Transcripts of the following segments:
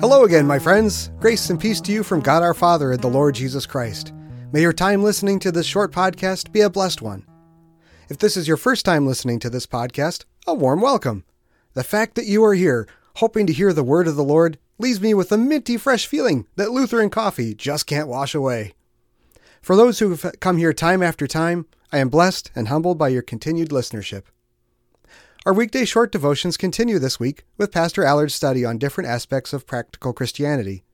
Hello again, my friends. Grace and peace to you from God our Father and the Lord Jesus Christ. May your time listening to this short podcast be a blessed one. If this is your first time listening to this podcast, a warm welcome. The fact that you are here, hoping to hear the word of the Lord, leaves me with a minty fresh feeling that Lutheran coffee just can't wash away. For those who have come here time after time, I am blessed and humbled by your continued listenership. Our weekday short devotions continue this week with Pastor Allard's study on different aspects of practical Christianity.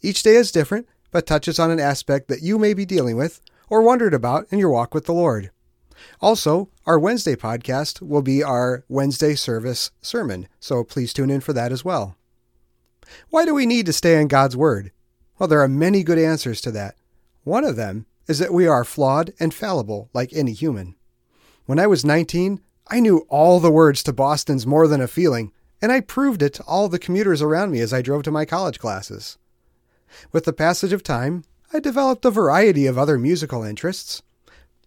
Each day is different, but touches on an aspect that you may be dealing with or wondered about in your walk with the Lord. Also, our Wednesday podcast will be our Wednesday service sermon, so please tune in for that as well. Why do we need to stay in God's Word? Well, there are many good answers to that. One of them is that we are flawed and fallible like any human. When I was 19, I knew all the words to Boston's More Than a Feeling, and I proved it to all the commuters around me as I drove to my college classes. With the passage of time, I developed a variety of other musical interests.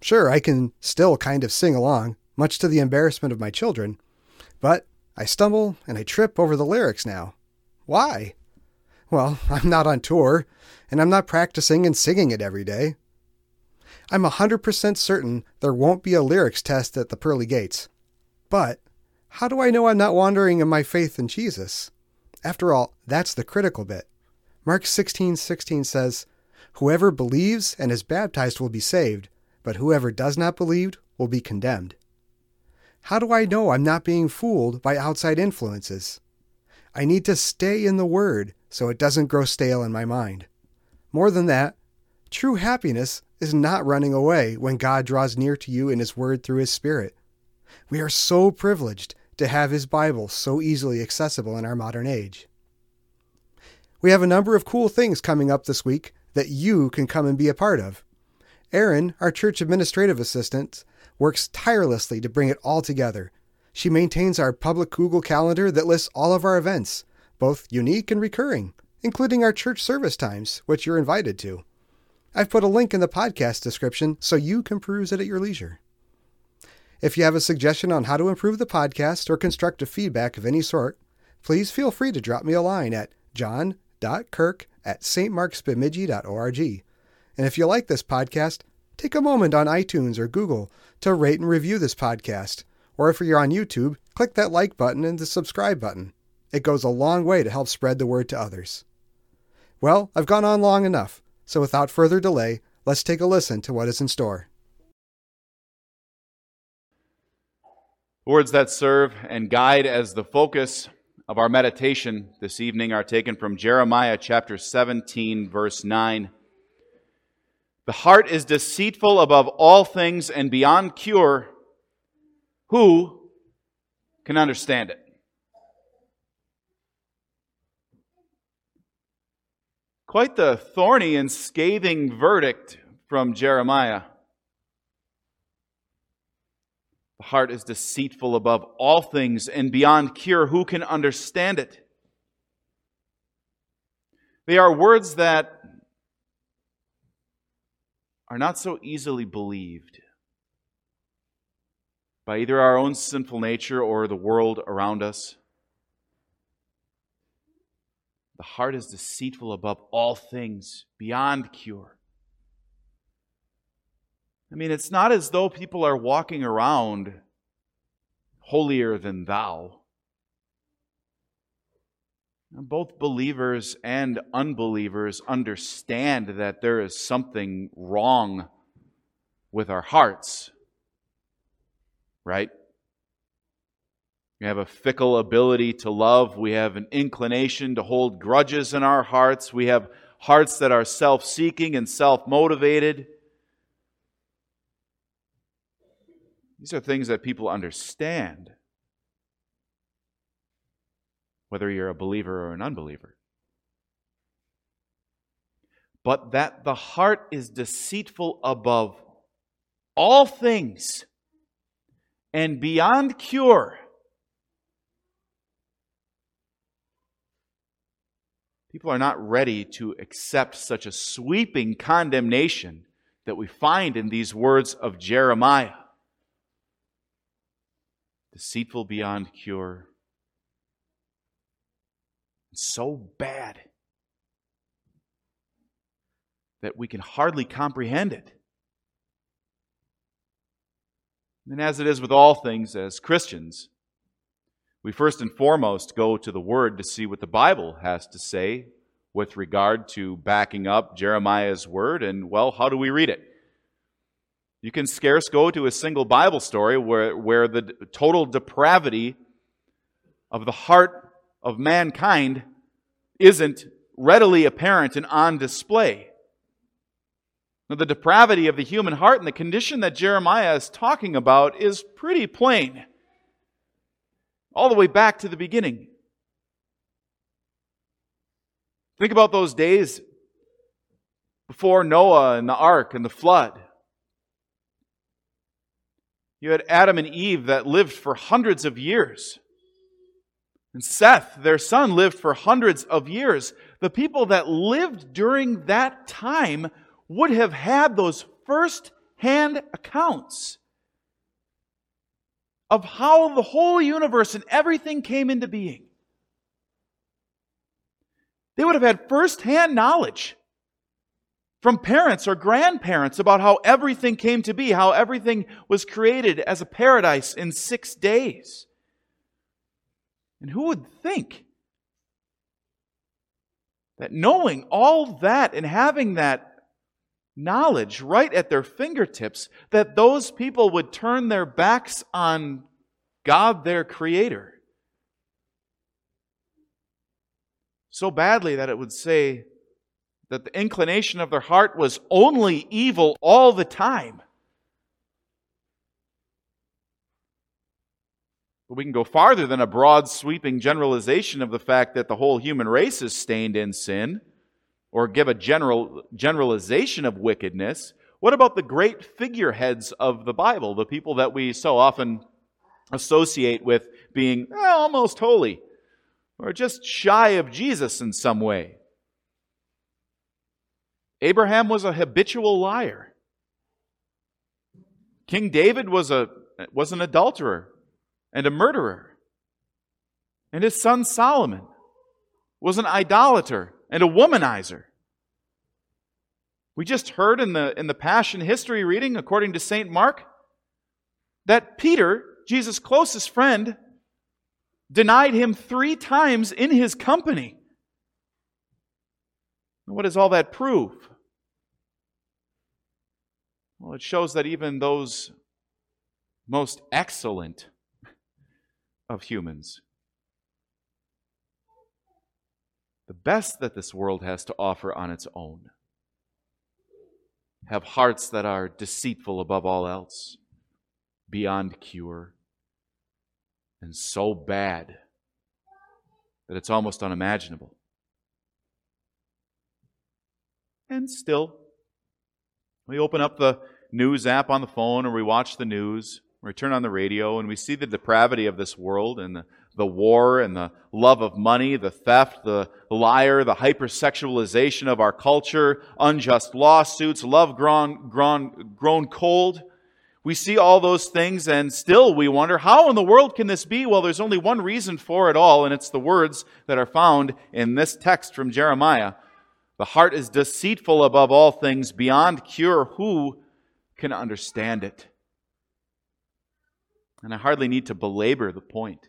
Sure, I can still kind of sing along, much to the embarrassment of my children, but I stumble and I trip over the lyrics now. Why? Well, I'm not on tour, and I'm not practicing and singing it every day. I'm 100% certain there won't be a lyrics test at the pearly gates. But how do I know I'm not wandering in my faith in Jesus? After all, that's the critical bit. Mark 16:16 16 says, "Whoever believes and is baptized will be saved, but whoever does not believe will be condemned." How do I know I'm not being fooled by outside influences? I need to stay in the Word so it doesn't grow stale in my mind. More than that, true happiness is not running away when God draws near to you in His Word through His Spirit. We are so privileged to have His Bible so easily accessible in our modern age. We have a number of cool things coming up this week that you can come and be a part of. Erin, our church administrative assistant, works tirelessly to bring it all together. She maintains our public Google Calendar that lists all of our events, both unique and recurring, including our church service times, which you're invited to. I've put a link in the podcast description so you can peruse it at your leisure. If you have a suggestion on how to improve the podcast or constructive feedback of any sort, please feel free to drop me a line at john.kirk at stmarksbemidji.org. And if you like this podcast, take a moment on iTunes or Google to rate and review this podcast or if you're on YouTube, click that like button and the subscribe button. It goes a long way to help spread the word to others. Well, I've gone on long enough, so without further delay, let's take a listen to what is in store. Words that serve and guide as the focus of our meditation this evening are taken from Jeremiah chapter 17, verse 9. The heart is deceitful above all things and beyond cure. Who can understand it? Quite the thorny and scathing verdict from Jeremiah. The heart is deceitful above all things and beyond cure. Who can understand it? They are words that are not so easily believed by either our own sinful nature or the world around us. The heart is deceitful above all things, beyond cure. I mean, it's not as though people are walking around holier than thou. Both believers and unbelievers understand that there is something wrong with our hearts right? We have a fickle ability to love. We have an inclination to hold grudges in our hearts. We have hearts that are self seeking and self motivated. These are things that people understand, whether you're a believer or an unbeliever. But that the heart is deceitful above all things and beyond cure. People are not ready to accept such a sweeping condemnation that we find in these words of Jeremiah. deceitful beyond cure, so bad that we can hardly comprehend it. And as it is with all things as Christians, we first and foremost go to the Word to see what the Bible has to say with regard to backing up Jeremiah's Word, and well, how do we read it? You can scarce go to a single Bible story where, where the total depravity of the heart of mankind isn't readily apparent and on display. Now, the depravity of the human heart and the condition that Jeremiah is talking about is pretty plain. All the way back to the beginning. Think about those days before Noah and the ark and the flood. You had Adam and Eve that lived for hundreds of years. And Seth, their son, lived for hundreds of years. The people that lived during that time would have had those first hand accounts of how the whole universe and everything came into being. They would have had first hand knowledge from parents or grandparents about how everything came to be, how everything was created as a paradise in six days. And who would think that knowing all that and having that knowledge right at their fingertips, that those people would turn their backs on God, their Creator? So badly that it would say that the inclination of their heart was only evil all the time. But we can go farther than a broad, sweeping generalization of the fact that the whole human race is stained in sin, or give a general generalization of wickedness. What about the great figureheads of the Bible, the people that we so often associate with being eh, almost holy, or just shy of Jesus in some way? Abraham was a habitual liar. King David was, a, was an adulterer and a murderer. And his son Solomon was an idolater and a womanizer. We just heard in the, in the Passion history reading, according to St. Mark, that Peter, Jesus' closest friend, denied him three times in his company. What does all that prove? Well, it shows that even those most excellent of humans. The best that this world has to offer on its own. Have hearts that are deceitful above all else, beyond cure, and so bad that it's almost unimaginable. And still, we open up the news app on the phone or we watch the news, or we turn on the radio and we see the depravity of this world and the, the war and the love of money, the theft, the liar, the hypersexualization of our culture, unjust lawsuits, love grown, grown, grown cold. We see all those things and still we wonder, how in the world can this be? Well, there's only one reason for it all, and it's the words that are found in this text from Jeremiah. The heart is deceitful above all things, beyond cure. Who can understand it? And I hardly need to belabor the point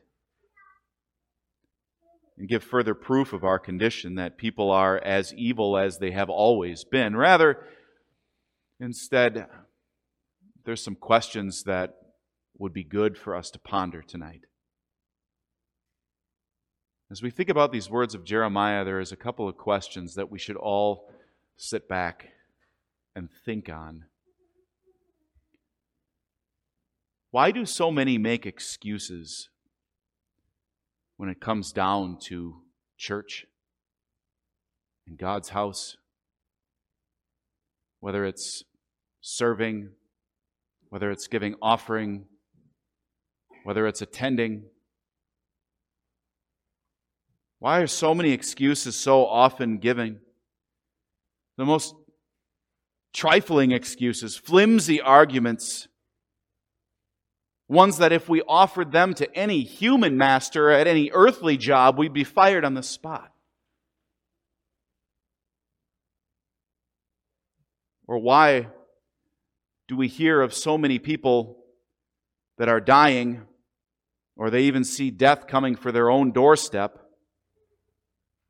and give further proof of our condition that people are as evil as they have always been. Rather, instead, there's some questions that would be good for us to ponder tonight. As we think about these words of Jeremiah, there is a couple of questions that we should all sit back and think on. Why do so many make excuses when it comes down to church and God's house? Whether it's serving, whether it's giving offering, whether it's attending. Why are so many excuses so often given? The most trifling excuses, flimsy arguments Ones that if we offered them to any human master at any earthly job, we'd be fired on the spot. Or why do we hear of so many people that are dying, or they even see death coming for their own doorstep,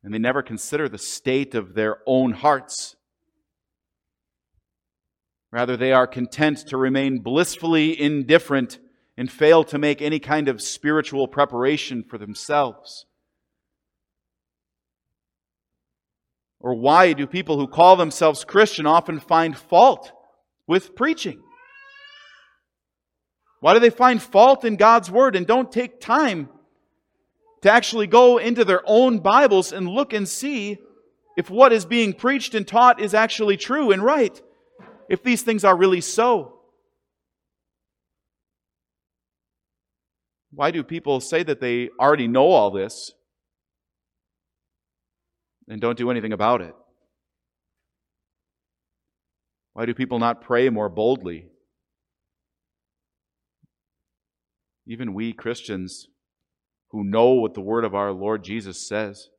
and they never consider the state of their own hearts? Rather, they are content to remain blissfully indifferent and fail to make any kind of spiritual preparation for themselves. Or why do people who call themselves Christian often find fault with preaching? Why do they find fault in God's Word and don't take time to actually go into their own Bibles and look and see if what is being preached and taught is actually true and right? If these things are really so? Why do people say that they already know all this and don't do anything about it? Why do people not pray more boldly? Even we Christians who know what the word of our Lord Jesus says,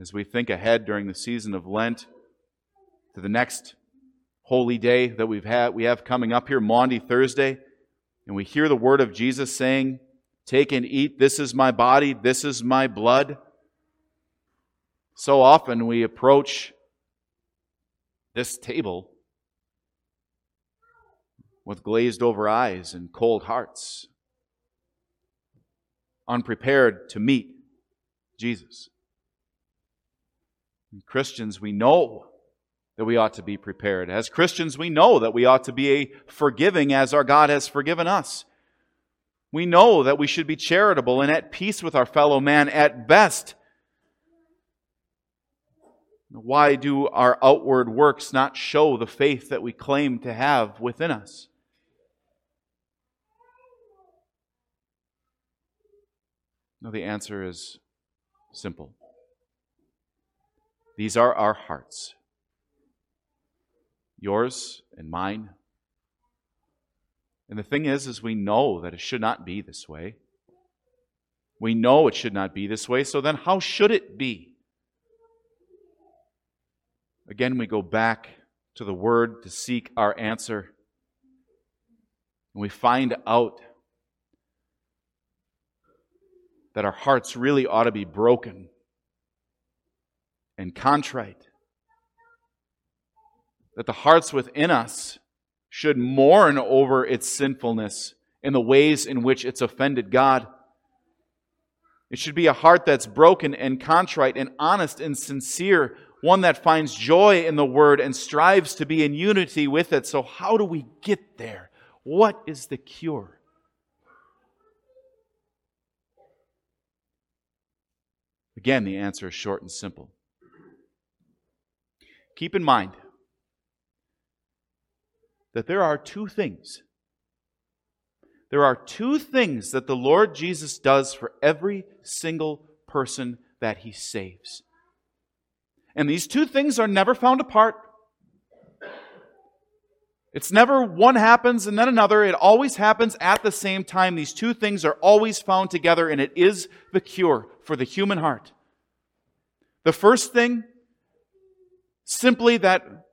as we think ahead during the season of Lent to the next holy day that we've had, we have coming up here, Maundy Thursday, and we hear the word of Jesus saying, Take and eat. This is my body. This is my blood. So often we approach this table with glazed over eyes and cold hearts, unprepared to meet Jesus. And Christians, we know that we ought to be prepared. As Christians, we know that we ought to be forgiving as our God has forgiven us. We know that we should be charitable and at peace with our fellow man at best. Why do our outward works not show the faith that we claim to have within us? No, the answer is simple. These are our hearts, yours and mine. And the thing is, is we know that it should not be this way. We know it should not be this way, so then how should it be? Again, we go back to the Word to seek our answer. And we find out that our hearts really ought to be broken and contrite. That the hearts within us should mourn over its sinfulness in the ways in which it's offended God. It should be a heart that's broken and contrite and honest and sincere, one that finds joy in the Word and strives to be in unity with it. So, how do we get there? What is the cure? Again, the answer is short and simple. Keep in mind that there are two things. There are two things that the Lord Jesus does for every single person that he saves. And these two things are never found apart. It's never one happens and then another. It always happens at the same time. These two things are always found together, and it is the cure for the human heart. The first thing, simply that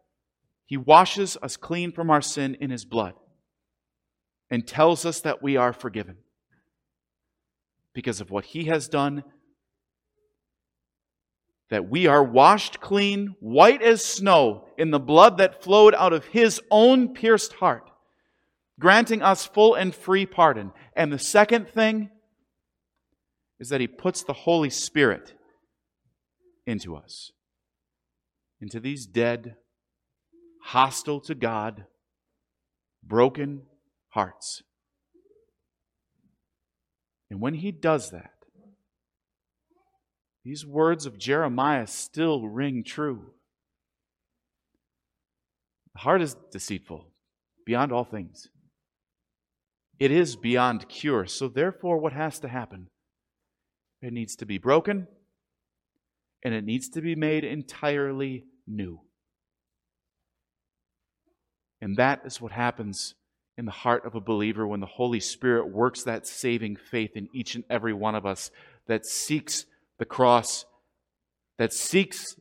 he washes us clean from our sin in His blood and tells us that we are forgiven because of what He has done, that we are washed clean, white as snow, in the blood that flowed out of His own pierced heart, granting us full and free pardon. And the second thing is that He puts the Holy Spirit into us, into these dead, hostile to God, broken hearts. And when he does that, these words of Jeremiah still ring true. The heart is deceitful beyond all things. It is beyond cure. So, therefore, what has to happen? It needs to be broken and it needs to be made entirely new. And that is what happens in the heart of a believer when the Holy Spirit works that saving faith in each and every one of us that seeks the cross, that seeks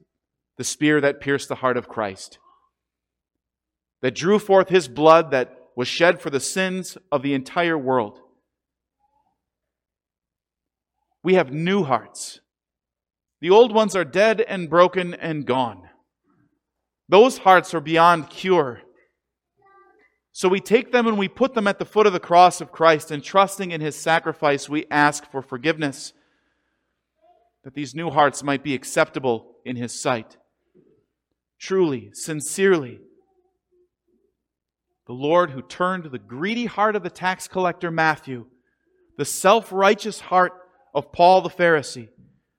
the spear that pierced the heart of Christ, that drew forth his blood that was shed for the sins of the entire world. We have new hearts. The old ones are dead and broken and gone. Those hearts are beyond cure. So we take them and we put them at the foot of the cross of Christ, and trusting in his sacrifice, we ask for forgiveness, that these new hearts might be acceptable in his sight. Truly, sincerely, the Lord who turned the greedy heart of the tax collector Matthew, the self righteous heart of Paul the Pharisee,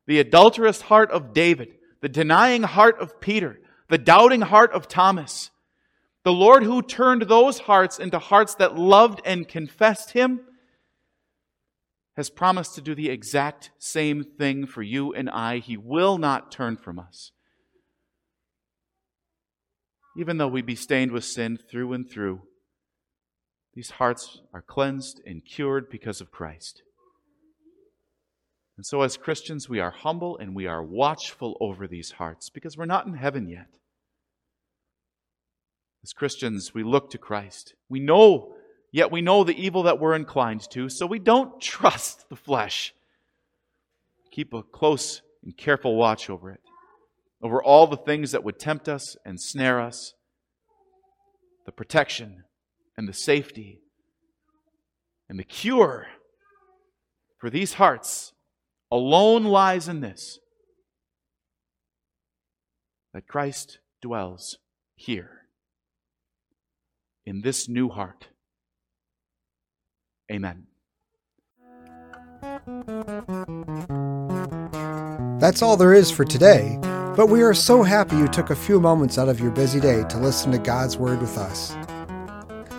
the adulterous heart of David, the denying heart of Peter, the doubting heart of Thomas, the Lord who turned those hearts into hearts that loved and confessed Him has promised to do the exact same thing for you and I. He will not turn from us. Even though we be stained with sin through and through, these hearts are cleansed and cured because of Christ. And so, as Christians, we are humble and we are watchful over these hearts because we're not in heaven yet. As Christians, we look to Christ. We know, yet we know the evil that we're inclined to, so we don't trust the flesh. Keep a close and careful watch over it, over all the things that would tempt us and snare us, the protection and the safety and the cure for these hearts alone lies in this that Christ dwells here in this new heart. Amen. That's all there is for today, but we are so happy you took a few moments out of your busy day to listen to God's Word with us.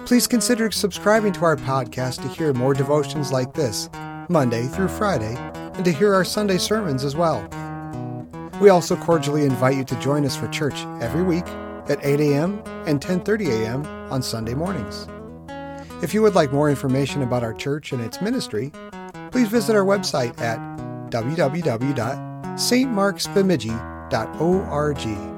Please consider subscribing to our podcast to hear more devotions like this, Monday through Friday, and to hear our Sunday sermons as well. We also cordially invite you to join us for church every week at 8 a.m. and 10:30 a.m. on Sunday mornings. If you would like more information about our church and its ministry, please visit our website at www.stmarksbemidji.org.